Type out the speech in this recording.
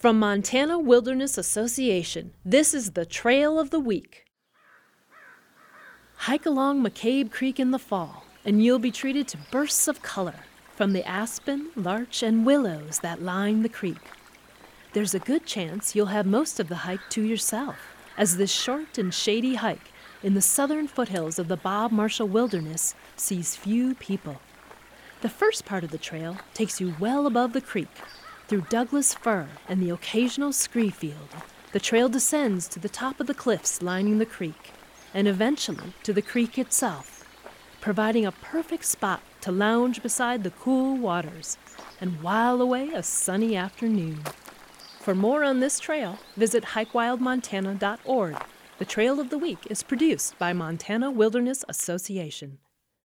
From Montana Wilderness Association, this is the Trail of the Week. Hike along McCabe Creek in the fall, and you'll be treated to bursts of color from the aspen, larch, and willows that line the creek. There's a good chance you'll have most of the hike to yourself, as this short and shady hike in the southern foothills of the Bob Marshall Wilderness sees few people. The first part of the trail takes you well above the creek, through Douglas fir and the occasional scree field. The trail descends to the top of the cliffs lining the creek, and eventually to the creek itself, providing a perfect spot to lounge beside the cool waters and while away a sunny afternoon. For more on this trail, visit hikewildmontana.org. The Trail of the Week is produced by Montana Wilderness Association.